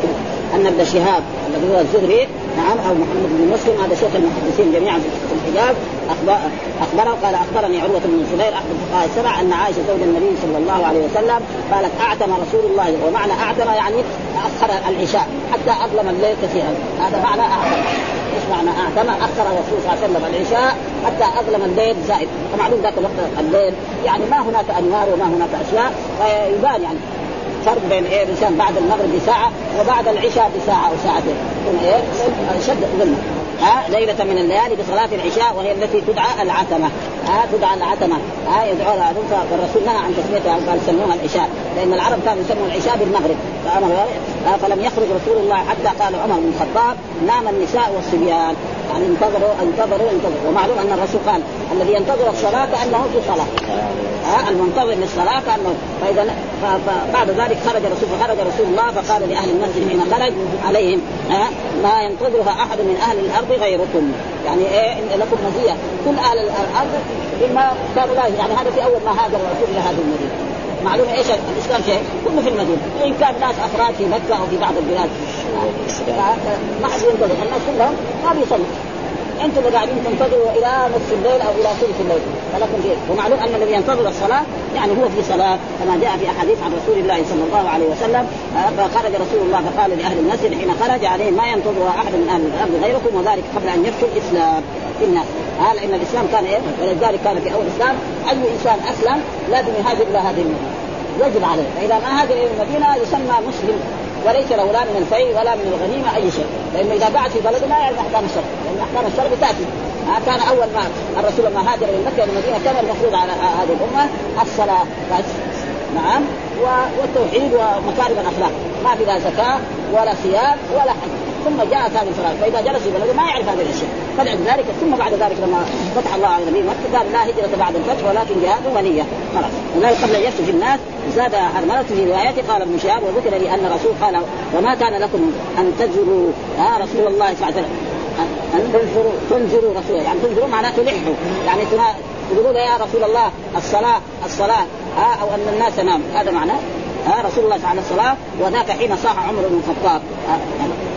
S2: أن ابن شهاب الذي هو الزهري نعم أو محمد بن مسلم هذا شيخ المحدثين جميعا في الحجاز اخبر أخبره قال أخبرني عروة بن الزبير احد الفقهاء السبع أن عائشة زوج النبي صلى الله عليه وسلم قالت أعتم رسول الله ومعنى أعتم يعني أخر العشاء حتى أظلم الليل كثيرا. هذا معنى أعتم. إيش معنى أعتم؟ أخر الرسول صلى الله عليه وسلم العشاء حتى أظلم الليل زائد. ومعلوم ذاك الوقت الليل. يعني ما هناك أنوار وما هناك أشياء. فيبان يعني فرق بين إيه؟ الإنسان بعد المغرب بساعة وبعد العشاء بساعة أو ساعتين. إيه؟ شد ظلمه. ها ليلة من الليالي بصلاة العشاء وهي التي تدعى العتمة. ها تدعى العتمة. ها يدعوها والرسول نهى عن تسميتها. قال سموها العشاء. لأن العرب كانوا يسموا العشاء بالمغرب. فأمر فلم يخرج رسول الله حتى قال عمر بن الخطاب نام النساء والصبيان. يعني انتظروا انتظروا انتظروا. ومعلوم أن الرسول قال الذي ينتظر الصلاة كانه في صلاة. ها المنتظر للصلاة كانه فإذا فبعد ذلك خرج الرسول فخرج رسول الله فقال لأهل المسجد حين خرج عليهم ها ما ينتظرها أحد من أهل الأرض غيركم. يعني إيه إن لكم مزيه كل أهل الأرض بما كانوا لا يعني هذا في أول ما هاجر الرسول إلى هذه المدينة. معلومه إيش؟ الإسلام شيء. كله في المدينة. وإن كان ناس أفراد في مكة أو في بعض البلاد. ما حد ينتظر. الناس كلهم ما بيصلوا. أنتم قاعدين تنتظروا إلى نصف الليل أو إلى ثلث الليل. فلكم فيه ومعلوم أن الذي ينتظر الصلاة يعني هو في صلاة كما جاء في أحاديث عن رسول الله صلى الله عليه وسلم فخرج رسول الله فقال لأهل المسجد حين خرج عليه ما ينتظر أحد من أهل الأرض غيركم وذلك قبل أن يفشوا الاسلام في الناس آه لأن الإسلام كان إيه؟ ولذلك كان في أول الإسلام أي إنسان أسلم لازم يهاجر إلى هذه المدينة. يجب عليه. فإذا ما هاجر إلى المدينة يسمى مسلم. وليس له لا من الفيء ولا من الغنيمة أي شيء. لأنه إذا بعد في بلده ما يعرف احكام الشرع لأن أحكام الشرع بتأتي. آه كان أول ما الرسول لما هاجر من مكة إلى المدينة كان المفروض على هذه الأمة الصلاة نعم. والتوحيد ومكارم الأخلاق. ما في لا زكاة ولا صيام ولا حج. ثم جاءت هذه الصلاه فإذا جلس في بلده ما يعرف هذه الأشياء. فلعل ذلك ثم بعد ذلك لما فتح الله على النبي مكه قال لا هجرة بعد الفتح ولكن جهاد ونية. خلاص. وذلك قبل أن يفتح الناس زاد حرملة في روايته قال ابن شهاب وذكر لي أن الرسول قال وما كان لكم أن تزوروا يا رسول الله صلى الله عليه وسلم. أن تنزروا تنزروا رسوله. يعني تنزروا معناه تلحوا. يعني تقولوا يا رسول الله الصلاة الصلاة ها أو أن الناس نام هذا معناه ها رسول الله عليه الصلاة وذاك حين صاح عمر بن الخطاب.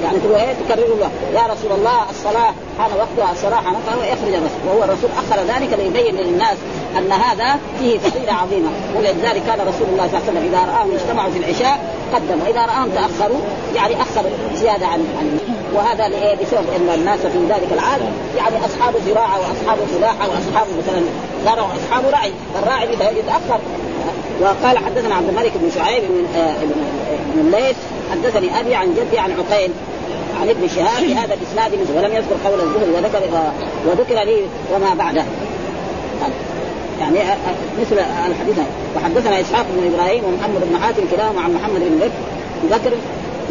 S2: يعني تقول إيه؟ تكرر له يا رسول الله الصلاة حان وقتها الصلاه حان وقتها يخرج الرسول. وهو الرسول أخر ذلك ليبين للناس أن هذا فيه فضيله عظيمه ولذلك كان رسول الله صلى الله عليه وسلم إذا رآهم اجتمعوا في العشاء قدم واذا رآهم تأخروا يعني أخر زيادة عن عن وهذا لإيه؟ بسبب إن الناس في ذلك العام يعني أصحاب زراعة وأصحاب فلاحه وأصحاب مثلا زرع وأصحاب رعي. فالراعي يتأخر وقال حدثنا عبد الملك بن شعيب بن بن الليث حدثني أبي عن جدي عن عقيل عن ابن شهاب هذا الإسناد ولم يذكر قول الزهري وذكر وذكر لي وما بعده. يعني مثل الحديث وحدثنا إسحاق بن إبراهيم ومحمد بن حاتم كلاهما عن محمد بن بكر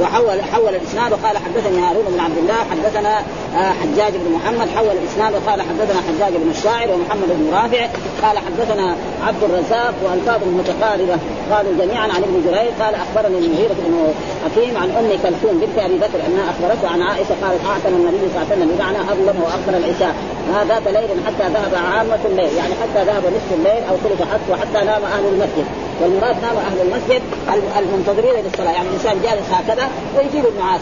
S2: وحول حول الإسناد وقال حدثني هارون بن عبد الله حدثنا آه، حجاج بن محمد حول الإسناد وقال حدثنا حجاج بن الشاعر ومحمد بن رافع قال حدثنا عبد الرزاق وألفاظ متقاربة قالوا جميعا عن ابن جرير قال أخبرني المغيرة بن حكيم عن أم كلثوم بنت أبي بكر أنها أخبرته عن عائشة قالت اعتم النبي صلى الله عليه وسلم بمعنى أظلم واخر العشاء. ذات ليل حتى ذهب عامة الليل يعني حتى ذهب نصف الليل أو ثلث حتى نام أهل المسجد. والمراد نام أهل المسجد المنتظرين للصلاة. يعني الإنسان جالس هكذا ويجيب النعاس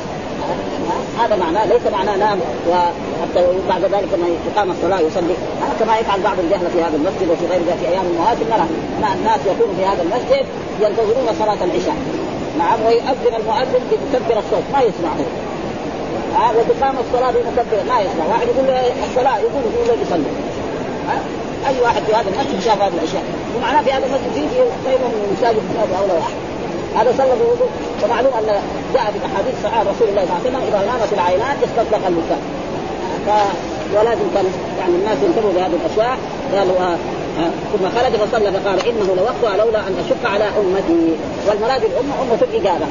S2: هذا معناه ليس معناه نام وحتى بعد ذلك لما يقام الصلاة يصلي. كما يفعل بعض الجهله في هذا المسجد وفي غير ذلك في أيام المواسم. نرى الناس يكونوا في هذا المسجد ينتظرون صلاة العشاء. نعم ويؤذن المؤذن بمكبر الصوت. ما يسمعه ها وتقام الصلاة بمكبر. ما يسمع. واحد يقول الصلاة يقول يقول يصلي. أي واحد في هذا المسجد شاف هذه الأشياء. ومعناه في هذا المسجد في خير من المساجد في هذا اولى واحد. هذا صلى بوضوء ومعلوم أن جاء في أحاديث صحيحة رسول الله صلى الله عليه وسلم إذا نامت العينات استطلق اللسان ف... ولازم كان يعني الناس ينتبهوا لهذه الأشياء. قالوا آه ثم خرج فصلى فقال إنه لوقتها لولا أن اشق على أمتي. والمراد الأمة أمة الإجابة.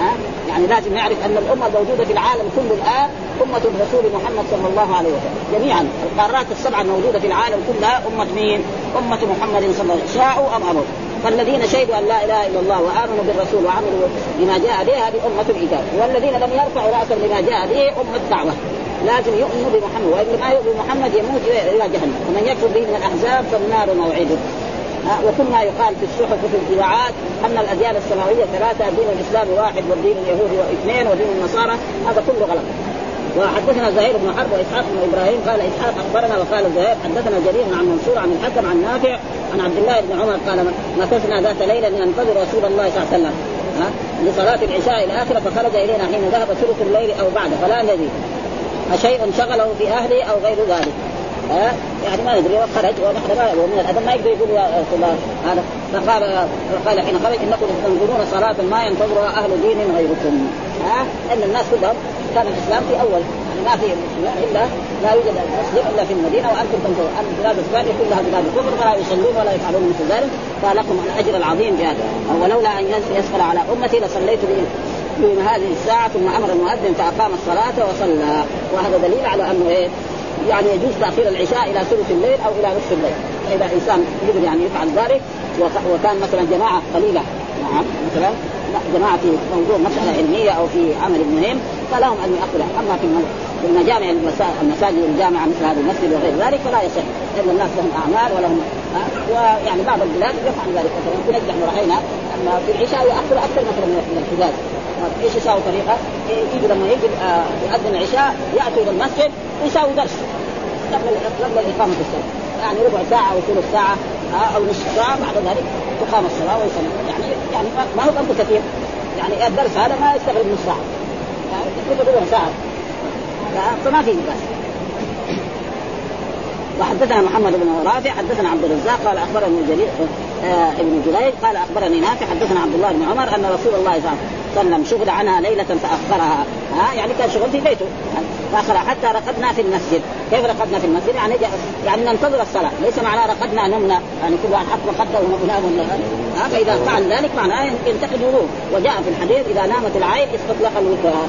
S2: ها؟ يعني لازم نعرف أن الأمة الموجوده في العالم كله الآن أمة الرسول محمد صلى الله عليه وسلم. جميعا القارات السبعة الموجودة في العالم كلها أمة مين؟ أمة محمد صلى الله عليه وسلم. شاءوا أم ابوا فالذين شهدوا أن لا إله إلا الله وآمنوا بالرسول وعملوا بما جاء به هذه أمة الإجابة. والذين لم يرفعوا راسا لما جاء به أمة دعوه لازم يؤمنوا بمحمد وإن ما يؤمن بمحمد يموت إلى جهنم. ومن يكفر به من الأحزاب فالنار موعده. وكل ما يقال في الصحف وفي الاذاعات أن الأديان السماوية ثلاثة دين الإسلام واحد والدين اليهودي واثنين ودين النصارى هذا كله غلط. وحدثنا زهير بن حرب وإسحاق بن إبراهيم قال إسحاق أخبرنا وقال زهير حدثنا جرير عن منصور عن الحكم عن نافع عن عبد الله بن عمر قال مكثنا ذات ليلة ننتظر رسول الله صلى الله عليه وسلم. ها لصلاة العشاء الآخرة فخرج إلينا حين ذهب ثلث الليل أو بعد فلا ندري. أشيء شغله في أهله أو غير ذلك. ها؟ يعني ما ندري وخرج ونحن ما ومن الأدب ما يقدر يقول يا فلان هذا. فقال قال حين خرج إنكم تنظرون صلاة ما ينتظرها أهل دين غيركم. ها؟ ان الناس كلهم كان الإسلام في أول. يعني ما في إلا لا يوجد مسلم إلا في المدينة وأنتم تنظرون. اما البلاد الثانية كلها بلاد الكفر فلا يصلون ولا يفعلون مثل ذلك. فلكم الأجر العظيم في هذا. ولولا أن يسأل على أمتي لصليت من هذه الساعة ثم أمر المؤذن فأقام الصلاة وصلى. وهذا دليل على أنه إيه؟ يعني يجوز تأخير العشاء إلى ثلث الليل أو إلى نصف الليل. فاذا إنسان يقدر يعني يفعل ذلك وكان مثلا جماعة قليلة نعم مثلا جماعة في موضوع مسألة علمية أو في عمل مهم فلهم أن ياخرها أما في المجامع المساجد الجامعة مثل هذا المسجد وغير ذلك فلا يصح. لأن الناس لهم أعمال ولهم ويعني بعض البلاد يفعل ذلك. مثلا في نجد راينا أن في العشاء ياخر أكثر مثلا من الحجاز. إيش يساوي طريقة؟ يجي لما يجي آه، يؤذن العشاء ياتوا إلى المسجد ويساوي درس قبل قبل الإقامة الصلاة. يعني ربع ساعة أو ثلث ساعة آه، أو نصف ساعة بعد ذلك تقام الصلاة ويصلي. يعني يعني ما هو أمر كثير. يعني الدرس هذا ما يستغرق نصف ساعه يعني تقريبا ربع ساعة. فما في بس وحدثنا محمد بن رافع حدثنا عبد الرزاق قال أخبرني جرير آه ابن جريج قال أخبرني نافع حدثنا عبد الله بن عمر أن رسول الله صلى الله عليه وسلم شغل عنها ليلة فاخرها ها يعني كان شغل في بيته. فاخرها حتى رقدنا في المسجد. كيف رقدنا في المسجد؟ يعني يعني ننتظر الصلاة. ليس معناه رقدنا نمنا. يعني كل واحد حط مخده ونام فإذا فعل ذلك معناه ينتقد وجاء في الحديث إذا نامت العين استطلق الوكاء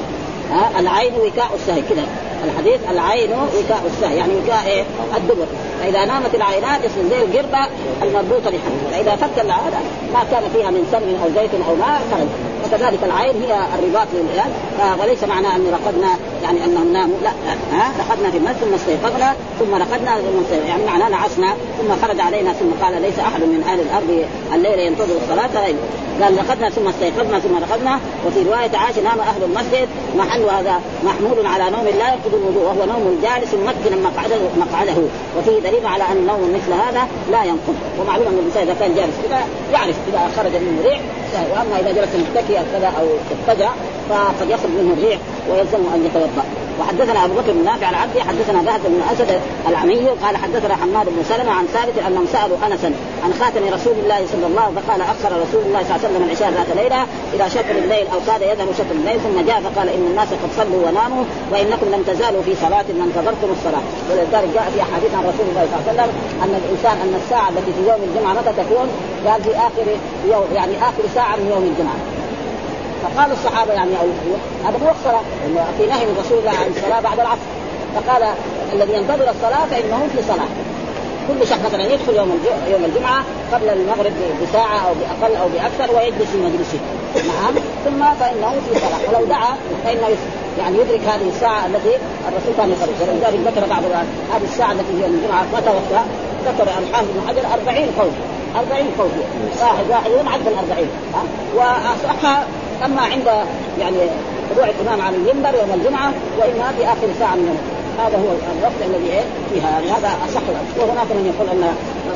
S2: ها؟ العين وكاء السهي كذا الحديث العين وكاء السهي يعني وكاء إيه؟ الدبر. فإذا نامت العينات يصير زي القربة المربوطة لحد فإذا فك العاده ما كان فيها من سمن أو زيت أو ماء خرج وكذلك العين هي الرباط للعيال. وليس معنى أن رقدنا يعني أنهم ناموا. لا ها؟ رقدنا في المسجد ثم استيقظنا ثم رقدنا ثم استيقظنا يعني معناه نعسنا ثم خرج علينا ثم قال ليس أحد من أهل الأرض الليل ينتظر الصلاة. قال رقدنا ثم استيقظنا ثم رقدنا. وفي رواية عائشة نام أهل المسجد محل هذا محمول على نوم لا ينقض الوضوء وهو نوم الجالس ممكنا مقعده مقعده. وفيه دليل على أن نوم مثل هذا لا ينقض. ومعلوم أن الانسان إذا كان جالس كذا يعرف إذا خرج منه ريح وأما إذا جلس متكئا كذا أو اتجع فقد يخرج منه الريح ويلزمه أن يتوضأ. وحدثنا أبو بكر بن نافع العبدي حدثنا بهز بن أسد العمي قال حدثنا حماد بن سلمة عن ثابت أنهم سألوا أنسا عن خاتم رسول الله صلى الله عليه وسلم فقال أخر رسول الله صلى الله عليه وسلم العشاء ذات ليلة إلى شطر الليل أو كاد يذهب شطر الليل ثم جاء فقال إن الناس قد صلوا وناموا وإنكم لم تزالوا في صلاة ما انتظرتم الصلاة ولذلك جاء في احاديث عن رسول الله صلى الله عليه وسلم أن الإنسان أن الساعة التي في يوم الجمعة متى تكون؟ قال في آخر يوم يعني آخر ساعة من يوم الجمعة فقال الصحابة يعني أو هذا مو الصلاة في نهي من رسول الله عن الصلاة بعد العصر. فقال الذي ينتظر الصلاة فانه في صلاة. كل شخص مثلا يدخل يوم يوم الجمعة قبل المغرب بساعة أو بأقل أو بأكثر ويجلس في مجلسه. نعم. ثم فإنه في صلاة. ولو دعا فإنه يعني يدرك هذه الساعة التي الرسول كان يخرج ولذلك ذكر بعض هذه الساعة التي هي الجمعة متى وقتها؟ ذكر الحافظ بن حجر 40 قول 40 قول واحد واحد يوم ال 40 واصحها أما عند يعني طلوع الإمام على المنبر يوم الجمعة وإما في آخر ساعة من يوم هذا هو الوقت الذي إيه؟ فيها. يعني هذا أصح وهناك من يقول ان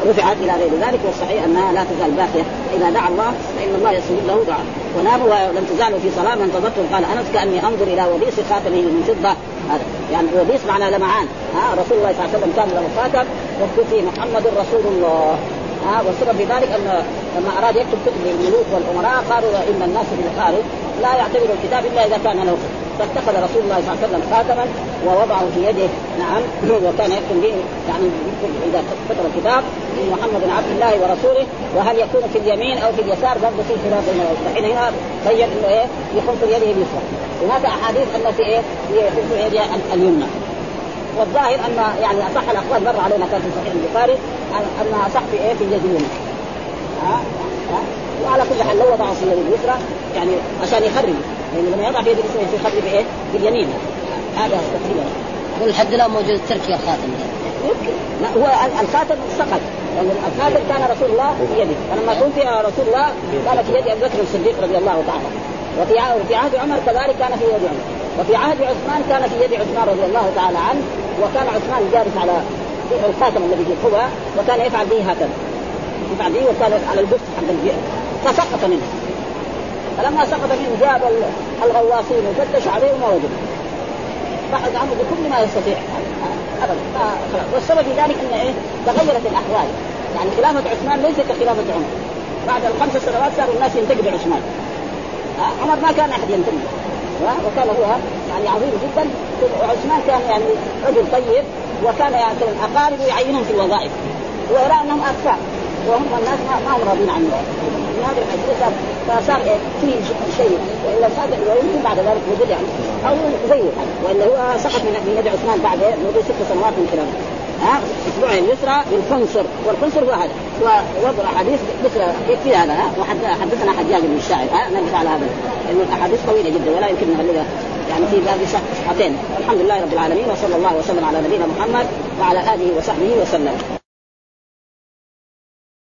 S2: رفعت إلى غير ذلك والصحيح أنها لا تزال باقية. إذا دعا الله فإن الله يستجيب له دعاء. وناموا ولم تزالوا في صلاة. من انتظرتم قال أنس كأني أنظر إلى وبيس خاتمه من فضة. هذا. يعني وبيس معنى لمعان. ها رسول الله صلى الله عليه وسلم كان له خاتم فيه محمد رسول الله. ها والسبب في ذلك أن لما أراد يكتب كتب للملوك والأمراء قالوا إن الناس في الخارج لا يعتبر الكتاب إلا إذا كان له فاتخذ رسول الله صلى الله عليه وسلم خاتما ووضعه في يده. نعم وكان يكتب به يعني إذا كتب الكتاب محمد عبد الله ورسوله وهل يكون في اليمين أو في اليسار؟ برضه في خلاف بين الحين هنا بين إنه إيه؟ يكون في يده اليسرى هناك أحاديث في إيه؟ في يده اليمنى. والظاهر أن يعني أصح الاقوال مر علينا كان في صحيح البخاري انها أصح في إيه؟ في اليد اليمنى ها؟ ها؟ وعلى كل حال لو وضعه في اليد اليسرى يعني عشان يخرج. يعني لما يضع في يد اليسرى يخرج بإيه؟ باليمين. هذا تقريبا.
S4: يقول لحد الان موجود تركيا الخاتم
S2: لا هو الخاتم سقط يعني الخاتم كان رسول الله في يده فلما توفي رسول الله كان في يد أبي بكر الصديق رضي الله تعالى. وفي وفي عهد عمر كذلك كان في يد عمر. وفي عهد عثمان كان في يد عثمان رضي الله تعالى عنه. وكان عثمان جالس على الخاتم الذي في القبى وكان يفعل به هكذا. يفعل به وكان على البث حق البئر فسقط منه. فلما سقط منه جاب الغواصين وفتشوا عليه وما وجدوا بحث عنه بكل ما يستطيع. ابدا. والسبب في ذلك إن إيه؟ تغيرت الأحوال. يعني خلافة عثمان ليست كخلافة عمر. بعد الخمس سنوات صاروا الناس ينتقدوا عثمان. عمر ما كان أحد ينتقد. وكان هو يعني عظيم جدا. وعثمان كان يعني رجل طيب وكان يعني اقاربه يعينهم في الوظائف. ويرى أنهم اكفاء وهم الناس ما هم راضين عنه. من هذه الحديث فصار إيه؟ في شيء. وإلا صار ويمكن بعد ذلك وجد يعني. أو زيه وإلا هو سقط من يد عثمان بعد مدة ست سنوات من خلافه ها؟ أسبوع اليسرى بالقنصر والقنصر هو هذا. ووضع أحاديث مثل يكفي هذا ها؟ وحدثنا حجاج بن الشاعر ها؟ نرجع على هذا. لأنه الاحاديث طويلة جدا ولا يمكن نغلبها يعني في باب صفحتين الحمد لله رب العالمين وصلى الله وسلم على نبينا محمد وعلى آله وصحبه وسلم.